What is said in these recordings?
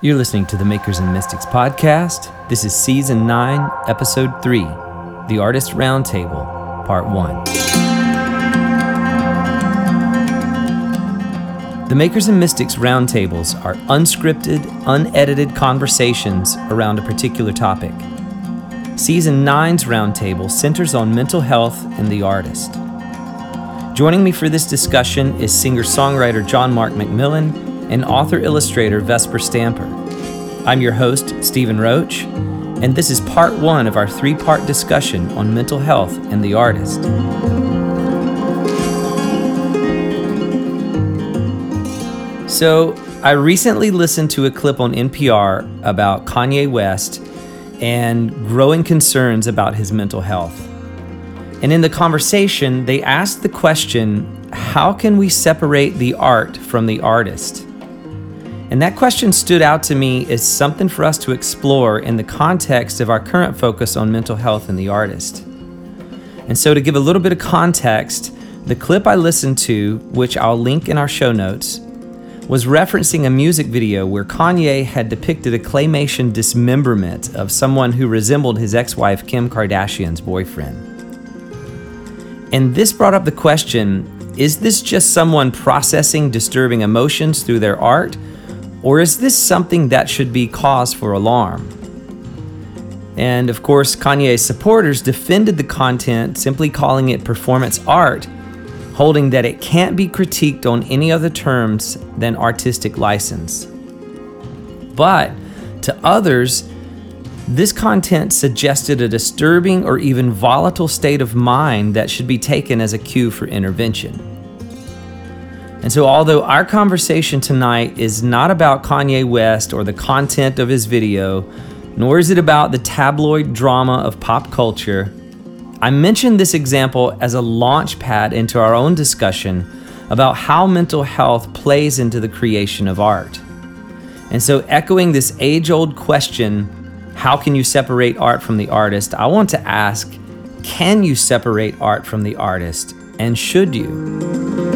You're listening to the Makers and Mystics podcast. This is season 9, episode 3 The Artist Roundtable, part 1. The Makers and Mystics roundtables are unscripted, unedited conversations around a particular topic. Season 9's roundtable centers on mental health and the artist. Joining me for this discussion is singer songwriter John Mark McMillan and author illustrator Vesper Stamper. I'm your host, Stephen Roach, and this is part one of our three part discussion on mental health and the artist. So, I recently listened to a clip on NPR about Kanye West and growing concerns about his mental health. And in the conversation, they asked the question how can we separate the art from the artist? And that question stood out to me as something for us to explore in the context of our current focus on mental health and the artist. And so, to give a little bit of context, the clip I listened to, which I'll link in our show notes, was referencing a music video where Kanye had depicted a claymation dismemberment of someone who resembled his ex wife Kim Kardashian's boyfriend. And this brought up the question is this just someone processing disturbing emotions through their art? Or is this something that should be cause for alarm? And of course, Kanye's supporters defended the content, simply calling it performance art, holding that it can't be critiqued on any other terms than artistic license. But to others, this content suggested a disturbing or even volatile state of mind that should be taken as a cue for intervention. And so, although our conversation tonight is not about Kanye West or the content of his video, nor is it about the tabloid drama of pop culture, I mentioned this example as a launch pad into our own discussion about how mental health plays into the creation of art. And so, echoing this age old question how can you separate art from the artist? I want to ask can you separate art from the artist? And should you?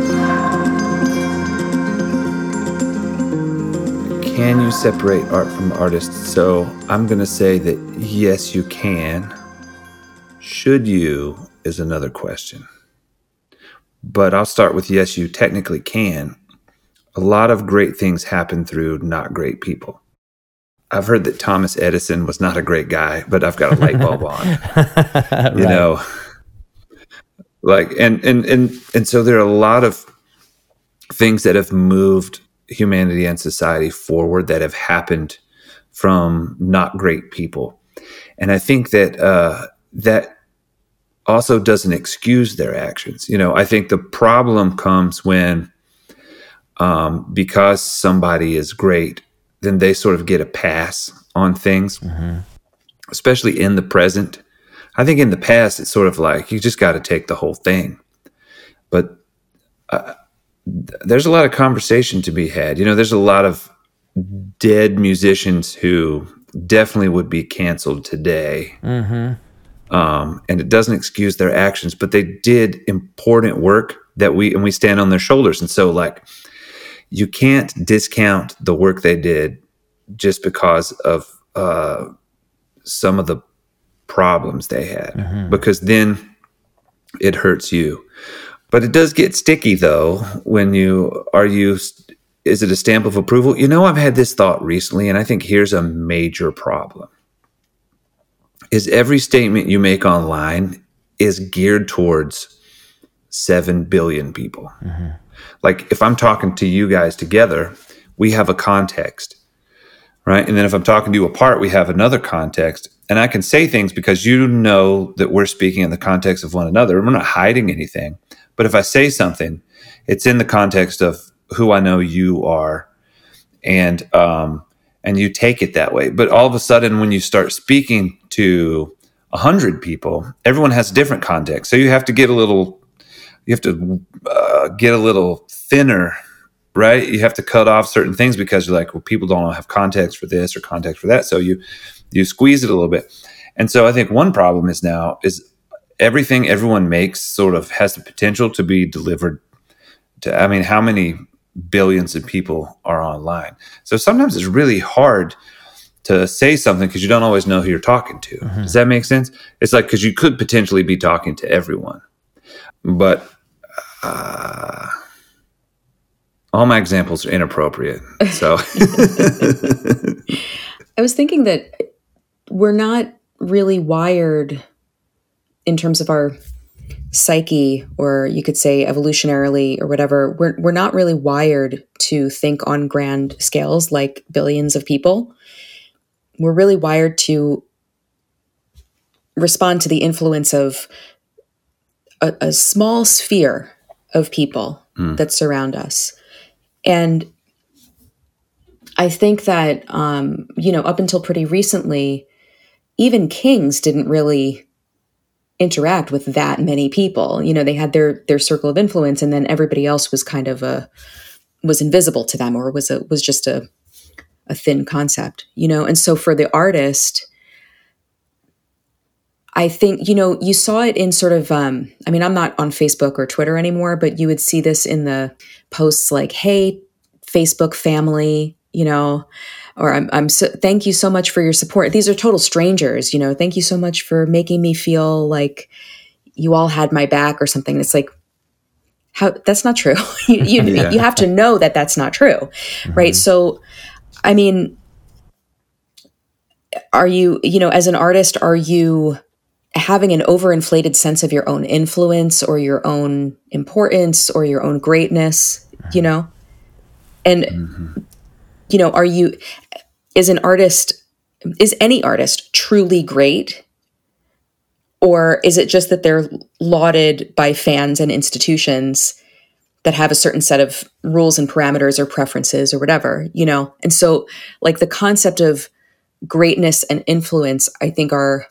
Can you separate art from artists? So I'm going to say that yes, you can. Should you is another question. But I'll start with yes, you technically can. A lot of great things happen through not great people. I've heard that Thomas Edison was not a great guy, but I've got a light bulb on. you know, like and and and and so there are a lot of things that have moved humanity and society forward that have happened from not great people. And I think that uh, that also doesn't excuse their actions. You know, I think the problem comes when um, because somebody is great, then they sort of get a pass on things, mm-hmm. especially in the present. I think in the past, it's sort of like you just got to take the whole thing. But uh, there's a lot of conversation to be had. You know, there's a lot of dead musicians who definitely would be canceled today. Mm-hmm. Um, and it doesn't excuse their actions, but they did important work that we and we stand on their shoulders. And so, like, you can't discount the work they did just because of uh, some of the problems they had, mm-hmm. because then it hurts you. But it does get sticky though when you are you is it a stamp of approval? You know, I've had this thought recently, and I think here's a major problem. Is every statement you make online is geared towards 7 billion people. Mm-hmm. Like if I'm talking to you guys together, we have a context, right? And then if I'm talking to you apart, we have another context. And I can say things because you know that we're speaking in the context of one another. We're not hiding anything. But if I say something, it's in the context of who I know you are, and um, and you take it that way. But all of a sudden, when you start speaking to a hundred people, everyone has different context. So you have to get a little, you have to uh, get a little thinner, right? You have to cut off certain things because you're like, well, people don't have context for this or context for that. So you you squeeze it a little bit. And so I think one problem is now is everything everyone makes sort of has the potential to be delivered to i mean how many billions of people are online. So sometimes it's really hard to say something because you don't always know who you're talking to. Mm-hmm. Does that make sense? It's like because you could potentially be talking to everyone, but uh, all my examples are inappropriate. So I was thinking that we're not really wired in terms of our psyche or you could say evolutionarily or whatever we're, we're not really wired to think on grand scales like billions of people we're really wired to respond to the influence of a, a small sphere of people mm. that surround us and i think that um, you know up until pretty recently even kings didn't really interact with that many people. You know, they had their their circle of influence, and then everybody else was kind of a was invisible to them, or was a was just a a thin concept. You know, and so for the artist. I think, you know, you saw it in sort of, um, I mean, I'm not on Facebook or Twitter anymore, but you would see this in the posts like, hey, Facebook family, you know, or I'm, I'm so, thank you so much for your support. These are total strangers, you know, thank you so much for making me feel like you all had my back or something. It's like, how that's not true. you, you, yeah. you, have to know that that's not true. Mm-hmm. Right. So, I mean, are you, you know, as an artist, are you having an overinflated sense of your own influence or your own importance or your own greatness, you know? And mm-hmm you know, are you, is an artist, is any artist truly great? Or is it just that they're lauded by fans and institutions that have a certain set of rules and parameters or preferences or whatever, you know? And so, like, the concept of greatness and influence, I think, are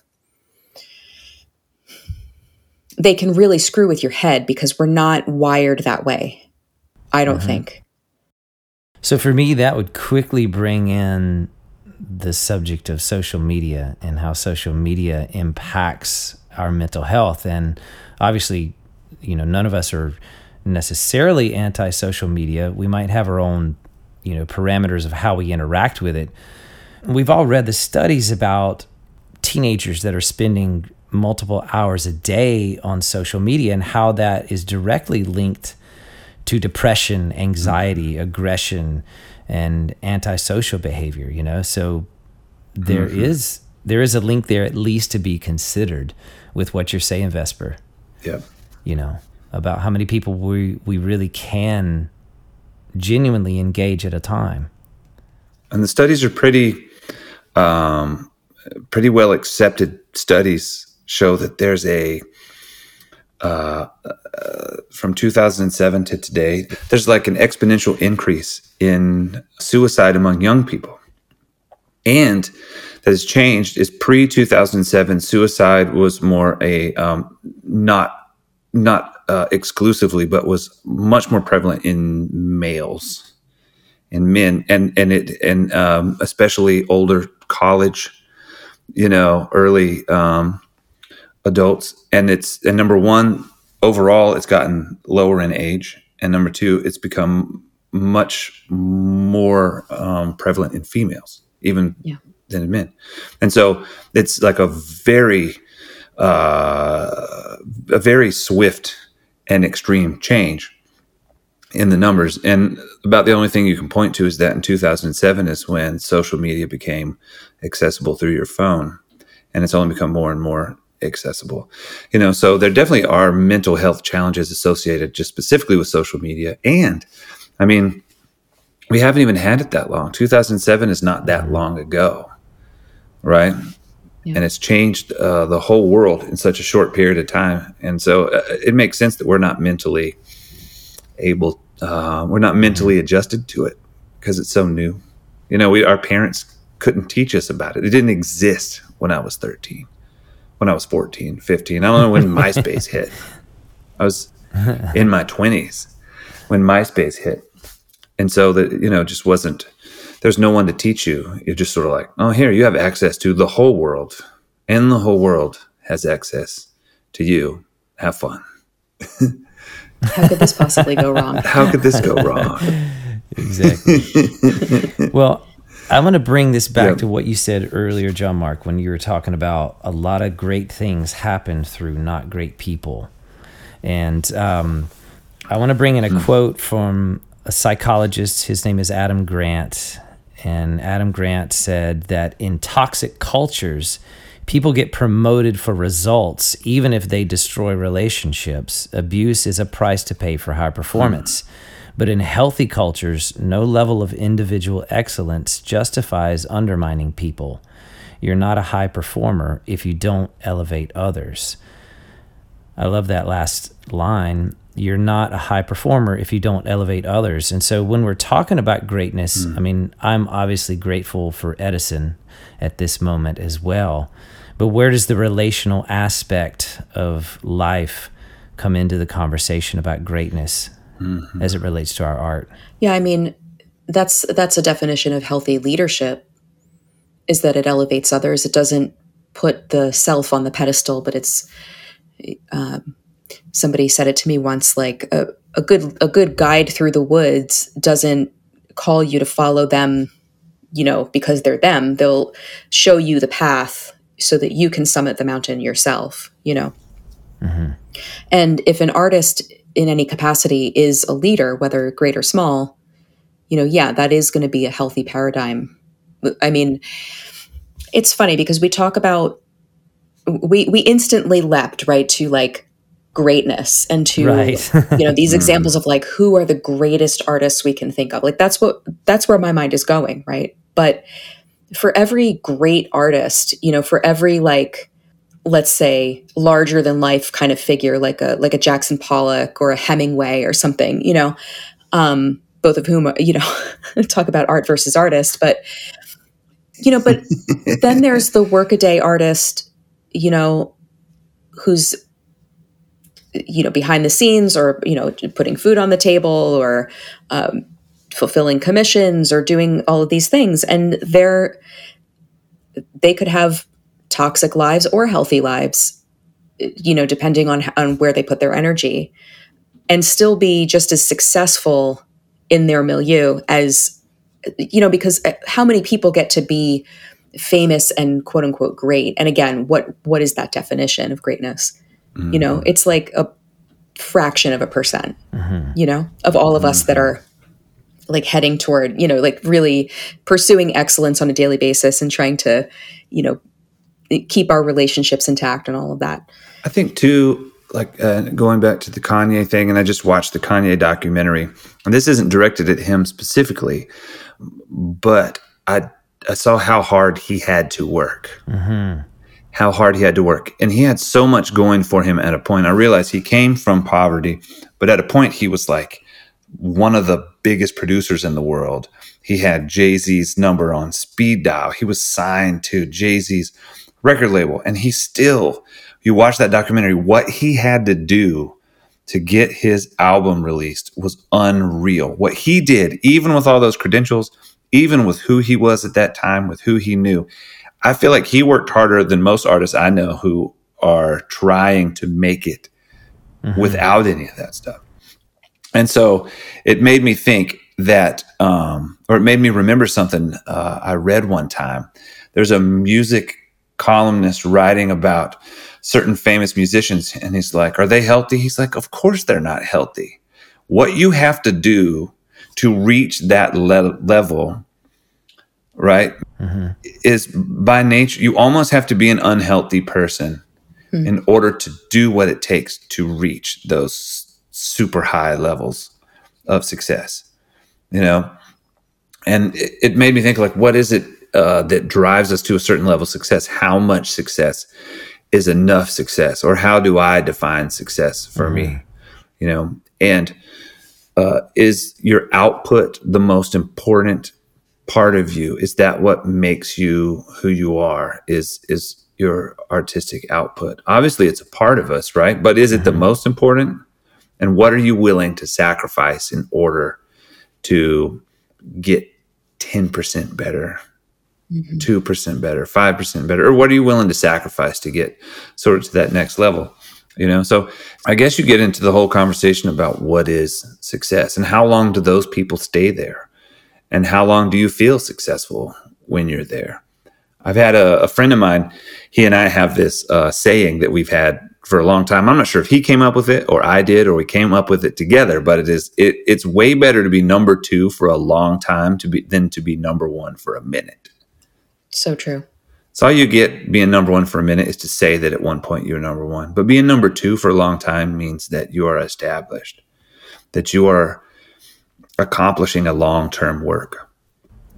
they can really screw with your head because we're not wired that way. I don't mm-hmm. think. So for me, that would quickly bring in the subject of social media and how social media impacts our mental health. And obviously, you know, none of us are necessarily anti social media. We might have our own, you know, parameters of how we interact with it. We've all read the studies about teenagers that are spending multiple hours a day on social media and how that is directly linked to depression, anxiety, aggression, and antisocial behavior. You know, so there mm-hmm. is there is a link there at least to be considered with what you're saying, Vesper. Yeah. You know about how many people we we really can genuinely engage at a time. And the studies are pretty um, pretty well accepted studies show that there's a uh, from 2007 to today, there's like an exponential increase in suicide among young people. And that has changed is pre 2007 suicide was more a um, not not uh, exclusively but was much more prevalent in males and men and and it and um, especially older college you know early um, adults and it's and number one overall it's gotten lower in age and number two it's become much more um, prevalent in females even yeah. than in men and so it's like a very uh, a very swift and extreme change in the numbers and about the only thing you can point to is that in 2007 is when social media became accessible through your phone and it's only become more and more accessible. You know so there definitely are mental health challenges associated just specifically with social media. And i mean we haven't even had it that long. 2007 is not that long ago right? Yeah. and it's changed uh, the whole world in such a short period of time. And so uh, it makes sense that we're not mentally able uh, we're not mentally mm-hmm. adjusted to it because it's so new. You know we our parents couldn't teach us about it. It didn't exist when i was 13 when I was 14, 15. I don't know when MySpace hit. I was in my 20s when MySpace hit. And so that, you know, just wasn't, there's no one to teach you. You're just sort of like, oh, here, you have access to the whole world, and the whole world has access to you. Have fun. How could this possibly go wrong? How could this go wrong? exactly. well, I want to bring this back Yeah. to what you said earlier, John Mark, when you were talking about a lot of great things happen through not great people. And um, I want to bring in a quote from a psychologist. His name is Adam Grant. And Adam Grant said that in toxic cultures, people get promoted for results, even if they destroy relationships. Abuse is a price to pay for high performance. But in healthy cultures, no level of individual excellence justifies undermining people. You're not a high performer if you don't elevate others. I love that last line. You're not a high performer if you don't elevate others. And so when we're talking about greatness, hmm. I mean, I'm obviously grateful for Edison at this moment as well. But where does the relational aspect of life come into the conversation about greatness as it relates to our art? Yeah, I mean, that's that's a definition of healthy leadership is that it elevates others. It doesn't put the self on the pedestal, but it's um, somebody said it to me once like a, a good a good guide through the woods doesn't call you to follow them, you know, because they're them. They'll show you the path so that you can summit the mountain yourself, you know. And if an artist in any capacity is a leader, whether great or small, you know, yeah, that is going to be a healthy paradigm. I mean, it's funny because we talk about we we instantly leapt right to like greatness and to Right. you know these mm. examples of like who are the greatest artists we can think of. Like that's what that's where my mind is going, right? But for every great artist, you know, for every like let's say larger than life kind of figure like a like a Jackson Pollock or a Hemingway or something, you know, um, both of whom you know talk about art versus artist, but you know, but then there's the workaday artist, you know, who's you know behind the scenes or you know putting food on the table or um, fulfilling commissions or doing all of these things. And they're they could have toxic lives or healthy lives you know depending on on where they put their energy and still be just as successful in their milieu as you know because uh, how many people get to be famous and quote unquote great? And again what what is that definition of greatness? You know mm-hmm. it's like a fraction of a percent mm-hmm. you know of all of us that mm-hmm. are like heading toward you know like really pursuing excellence on a daily basis and trying to you know keep our relationships intact and all of that I think too, like uh, going back to the Kanye thing, and I just watched the Kanye documentary, and this isn't directed at him specifically, but I I saw how hard he had to work, how hard he had to work, and he had so much going for him. At a point, I realized he came from poverty, but at a point, he was like one of the biggest producers in the world. He had Jay Z's number on speed dial. He was signed to Jay Z's record label, and he still you watch that documentary, what he had to do to get his album released was unreal. What he did, even with all those credentials, even with who he was at that time, with who he knew, I feel like he worked harder than most artists I know who are trying to make it without any of that stuff. And so it made me think that, um, or it made me remember something uh, I read one time. There's a music columnist writing about certain famous musicians, and he's like, Are they healthy? He's like, Of course they're not healthy. What you have to do to reach that le- level, right, mm-hmm. is by nature, you almost have to be an unhealthy person in order to do what it takes to reach those super high levels of success you know and it, it made me think like what is it uh, that drives us to a certain level of success how much success is enough success? Or how do i define success for me? You know and uh, is your output the most important part of you? Is that what makes you who you are? Is is your artistic output? Obviously it's a part of us right? But is it the most important? And what are you willing to sacrifice in order to get 10% better 2% better 5% better or what are you willing to sacrifice to get sort of to that next level You know, so I guess you get into the whole conversation about what is success and how long do those people stay there? And how long do you feel successful when you're there? I've had a, a friend of mine, he and I have this uh, saying that we've had for a long time. I'm not sure if he came up with it or I did or we came up with it together, but it is it, it's way better to be number two for a long time to be than to be number one for a minute. So true. So all you get being number one for a minute is to say that at one point you're number one. But being number two for a long time means that you are established, that you are accomplishing a long term work.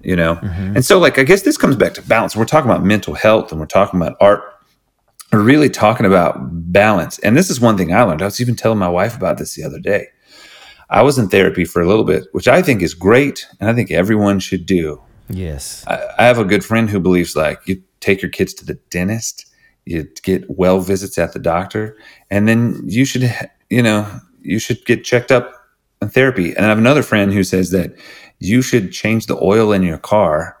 You know? Mm-hmm. And so like I guess this comes back to balance. We're talking about mental health and we're talking about art. We're really talking about balance. And this is one thing I learned. I was even telling my wife about this the other day. I was in therapy for a little bit, which I think is great and I think everyone should do. Yes. I, I have a good friend who believes like you take your kids to the dentist, you get well visits at the doctor, and then you should, you know, you should get checked up in therapy. And I have another friend who says that you should change the oil in your car.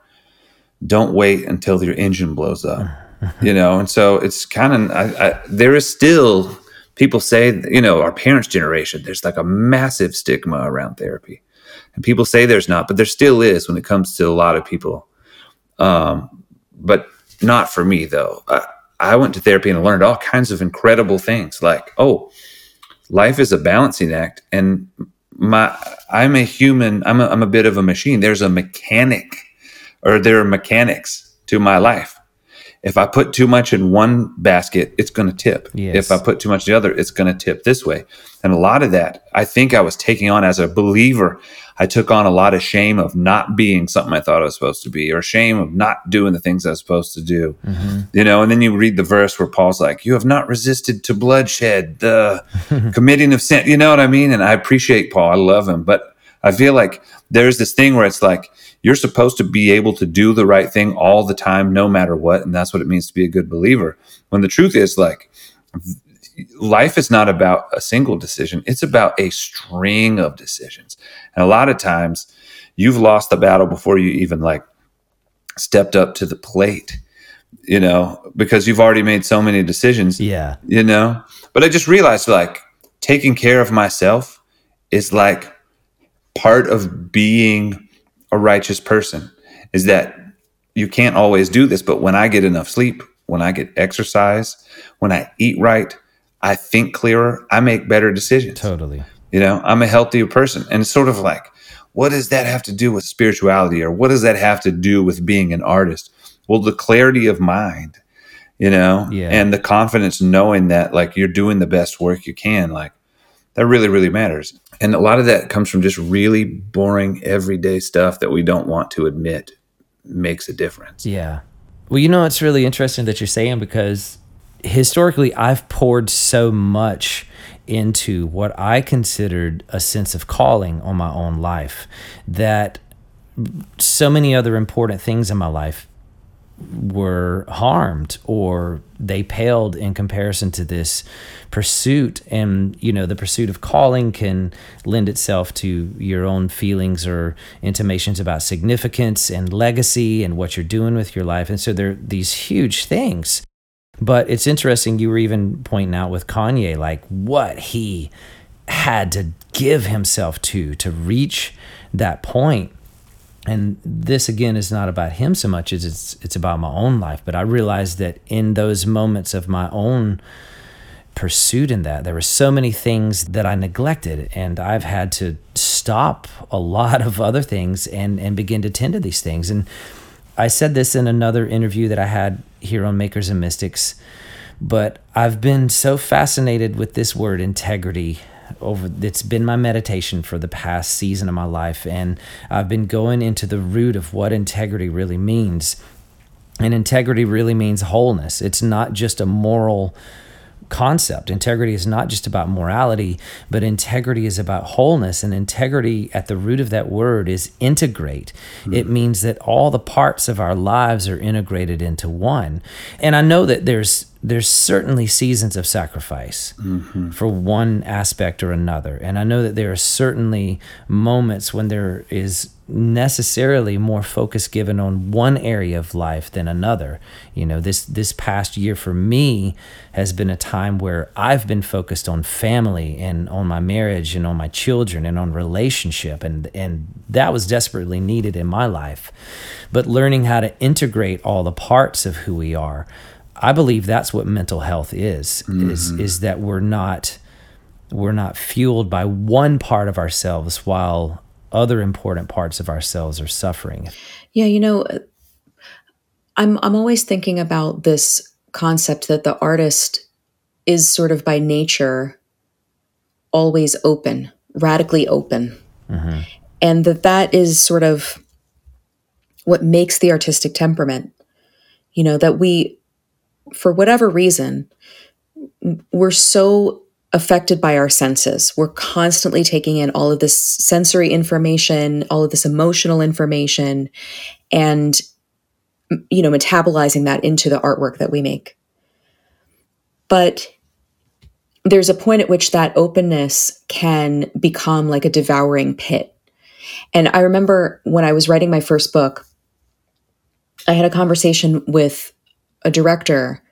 Don't wait until your engine blows up, you know. And so it's kind of there is still people say, you know, our parents' generation. There's like a massive stigma around therapy, and people say there's not, but there still is when it comes to a lot of people. Um, but not for me though. I, I went to therapy and learned all kinds of incredible things like, oh, life is a balancing act and my I'm a human, I'm a, I'm a bit of a machine. There's a mechanic or there are mechanics to my life. If I put too much in one basket, it's going to tip. Yes. If I put too much in the other, it's going to tip this way. And a lot of that, I think I was taking on as a believer. I took on a lot of shame of not being something I thought I was supposed to be, or shame of not doing the things I was supposed to do. Mm-hmm. You know, and then you read the verse where Paul's like, "You have not resisted to bloodshed, the committing of sin." You know what I mean? And I appreciate Paul. I love him, but I feel like there's this thing where it's like you're supposed to be able to do the right thing all the time, no matter what, and that's what it means to be a good believer. When the truth is, like life is not about a single decision, it's about a string of decisions. And a lot of times you've lost the battle before you even like stepped up to the plate, you know, because you've already made so many decisions. Yeah. You know, but I just realized like taking care of myself is like part of being a righteous person is that you can't always do this, but when I get enough sleep, when I get exercise, when I eat right, I think clearer, I make better decisions. Totally. You know, I'm a healthier person. And it's sort of like, what does that have to do with spirituality or what does that have to do with being an artist? Well, the clarity of mind, you know, yeah. and the confidence knowing that like you're doing the best work you can, like that really, really matters. And a lot of that comes from just really boring everyday stuff that we don't want to admit makes a difference. Yeah. Well, you know, it's really interesting that you're saying because historically, I've poured so much into what I considered a sense of calling on my own life that so many other important things in my life were harmed or they paled in comparison to this pursuit. And you know the pursuit of calling can lend itself to your own feelings or intimations about significance and legacy and what you're doing with your life. And so there are these huge things. But it's interesting you were even pointing out with Kanye like what he had to give himself to to reach that point. And this again is not about him so much as it's it's about my own life. But I realized that in those moments of my own pursuit in that there were so many things that I neglected and I've had to stop a lot of other things and and begin to tend to these things. And I said this in another interview that I had here on Makers and Mystics, but I've been so fascinated with this word integrity over it's been my meditation for the past season of my life and I've been going into the root of what integrity really means. And integrity really means wholeness. It's not just a moral concept. Integrity is not just about morality, but integrity is about wholeness. And integrity, at the root of that word, is integrate. Mm-hmm. It means that all the parts of our lives are integrated into one. And I know that there's there's certainly seasons of sacrifice mm-hmm. for one aspect or another. And I know that there are certainly moments when there is necessarily more focus given on one area of life than another. You know, this this past year for me has been a time where I've been focused on family and on my marriage and on my children and on relationship and and that was desperately needed in my life. But learning how to integrate all the parts of who we are I believe that's what mental health is mm-hmm. is is that we're not we're not fueled by one part of ourselves while other important parts of ourselves are suffering. Yeah, you know, I'm I'm always thinking about this concept that the artist is sort of by nature always open, radically open. Mm-hmm. And that that is sort of what makes the artistic temperament. You know, that we for whatever reason, we're so affected by our senses. We're constantly taking in all of this sensory information, all of this emotional information, and you know, metabolizing that into the artwork that we make. But there's a point at which that openness can become like a devouring pit. And I remember when I was writing my first book, I had a conversation with a director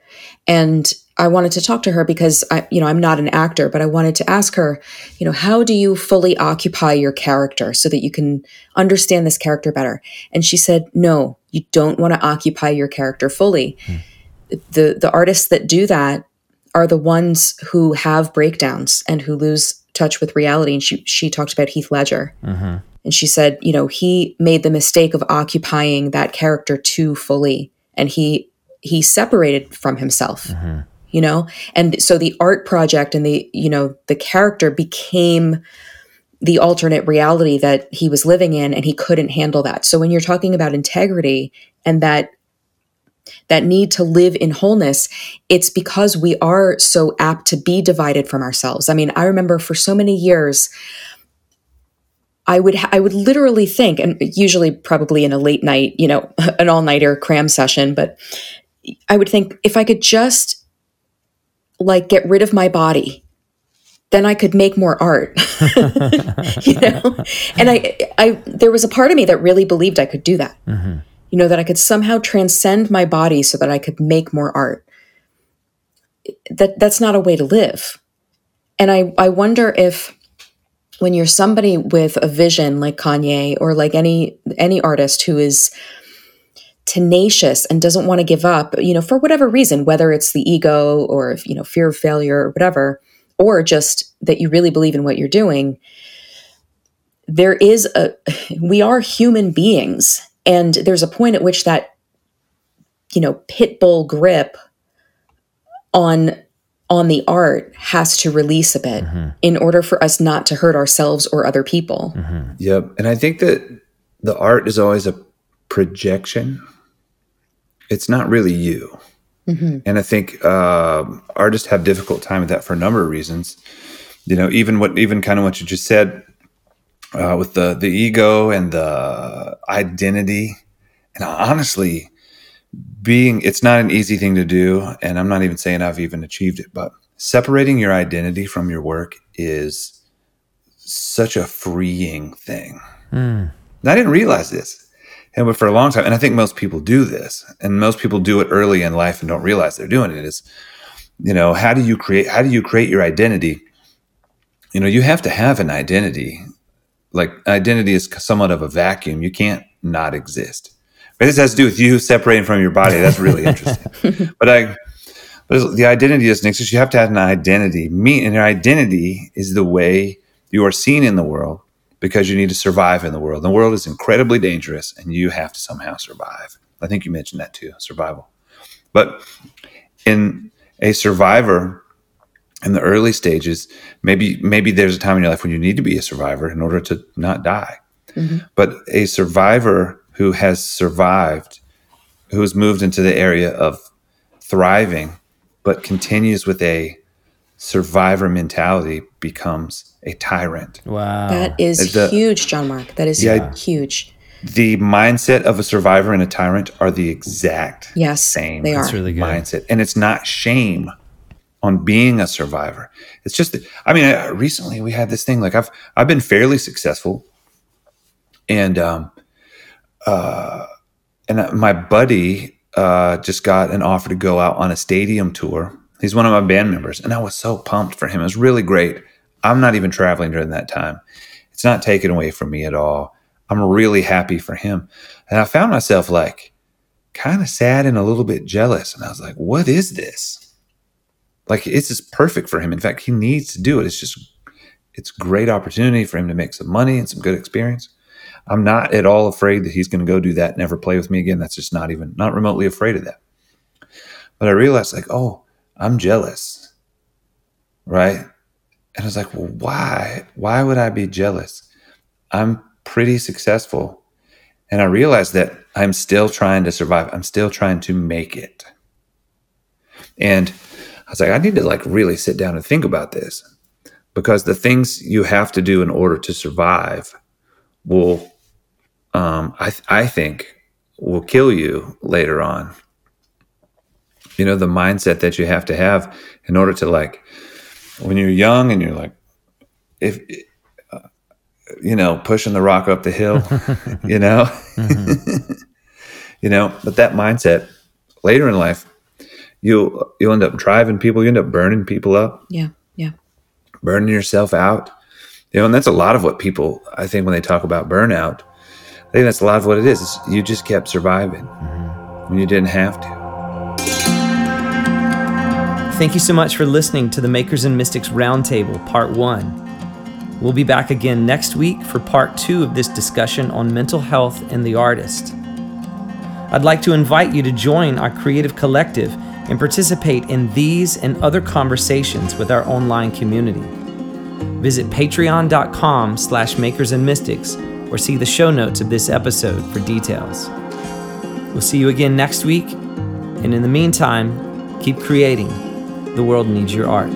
and I wanted to talk to her because I, you know, I'm not an actor, but I wanted to ask her, you know, how do you fully occupy your character so that you can understand this character better? And she said, no, you don't want to occupy your character fully. Hmm. The the artists that do that are the ones who have breakdowns and who lose touch with reality. And she she talked about Heath Ledger. Mm-hmm. And she said, you know, he made the mistake of occupying that character too fully. And he he separated from himself mm-hmm. you know? And so the art project and the you know the character became the alternate reality that he was living in and he couldn't handle that. So when you're talking about integrity and that that need to live in wholeness it's because we are so apt to be divided from ourselves. I mean i remember for so many years I would I would literally think, and usually probably in a late night, you know, an all nighter cram session, but I would think if I could just like get rid of my body, then I could make more art. you know? And I I there was a part of me that really believed I could do that. Mm-hmm. You know, that I could somehow transcend my body so that I could make more art. That that's not a way to live. And I I wonder if when you're somebody with a vision like Kanye or like any any artist who is tenacious and doesn't want to give up, you know, for whatever reason, whether it's the ego or, you know, fear of failure or whatever, or just that you really believe in what you're doing, there is a, we are human beings. And there's a point at which that, you know, pit bull grip on on the art has to release a bit mm-hmm. in order for us not to hurt ourselves or other people. Mm-hmm. Yep. And I think that the art is always a projection it's not really you. Mm-hmm. And I think uh, artists have difficult time with that for a number of reasons. You know, even what, even kind of what you just said uh, with the the ego and the identity, and honestly, being it's not an easy thing to do. And I'm not even saying I've even achieved it, but separating your identity from your work is such a freeing thing. Mm. I didn't realize this and for a long time and i think most people do this and most people do it early in life and don't realize they're doing it is you know how do you create how do you create your identity? You know you have to have an identity. Like identity is somewhat of a vacuum. You can't not exist. But this has to do with you separating from your body. That's really interesting. But i but the identity doesn't exist you have to have an identity. Me and your identity is the way you are seen in the world because you need to survive in the world. The world is incredibly dangerous and you have to somehow survive. I think you mentioned that too, survival. But in a survivor in the early stages, maybe maybe there's a time in your life when you need to be a survivor in order to not die. Mm-hmm. But a survivor who has survived, who has moved into the area of thriving, but continues with a survivor mentality becomes a tyrant. Wow. That is the, huge, John Mark. That is yeah, huge. the mindset of a survivor and a tyrant are the exact Yes, same they are. That's really good. mindset. And it's not shame on being a survivor. It's just that, I mean, I, recently we had this thing like I've I've been fairly successful, and um, uh, and uh, my buddy uh, just got an offer to go out on a stadium tour. He's one of my band members, and I was so pumped for him. It was really great. I'm not even traveling during that time. It's not taken away from me at all. I'm really happy for him, and I found myself like kind of sad and a little bit jealous. And I was like, "What is this?" Like it's just perfect for him. In fact, he needs to do it. It's just it's great opportunity for him to make some money and some good experience. I'm not at all afraid that he's going to go do that and never play with me again. That's just not even not remotely afraid of that. But I realized like, oh, I'm jealous. Right? And I was like, well, why? Why would I be jealous? I'm pretty successful. And I realized that I'm still trying to survive. I'm still trying to make it. And I was like, I need to like really sit down and think about this because the things you have to do in order to survive will, um, I, th- I think, will kill you later on. You know, the mindset that you have to have in order to like, when you're young and you're like, if, uh, you know, pushing the rock up the hill, you know, you know, but that mindset later in life, you'll you'll end up driving people, you end up burning people up, Yeah, yeah. burning yourself out. You know, and that's a lot of what people I think when they talk about burnout, I think that's a lot of what it is. is you just kept surviving when you didn't have to. Thank you so much for listening to the Makers and Mystics Roundtable, Part 1. We'll be back again next week for Part 2 of this discussion on mental health and the artist. I'd like to invite you to join our creative collective and participate in these and other conversations with our online community. Visit patreon.com slash makers and mystics or see the show notes of this episode for details. We'll see you again next week, and in the meantime, keep creating. The world needs your art.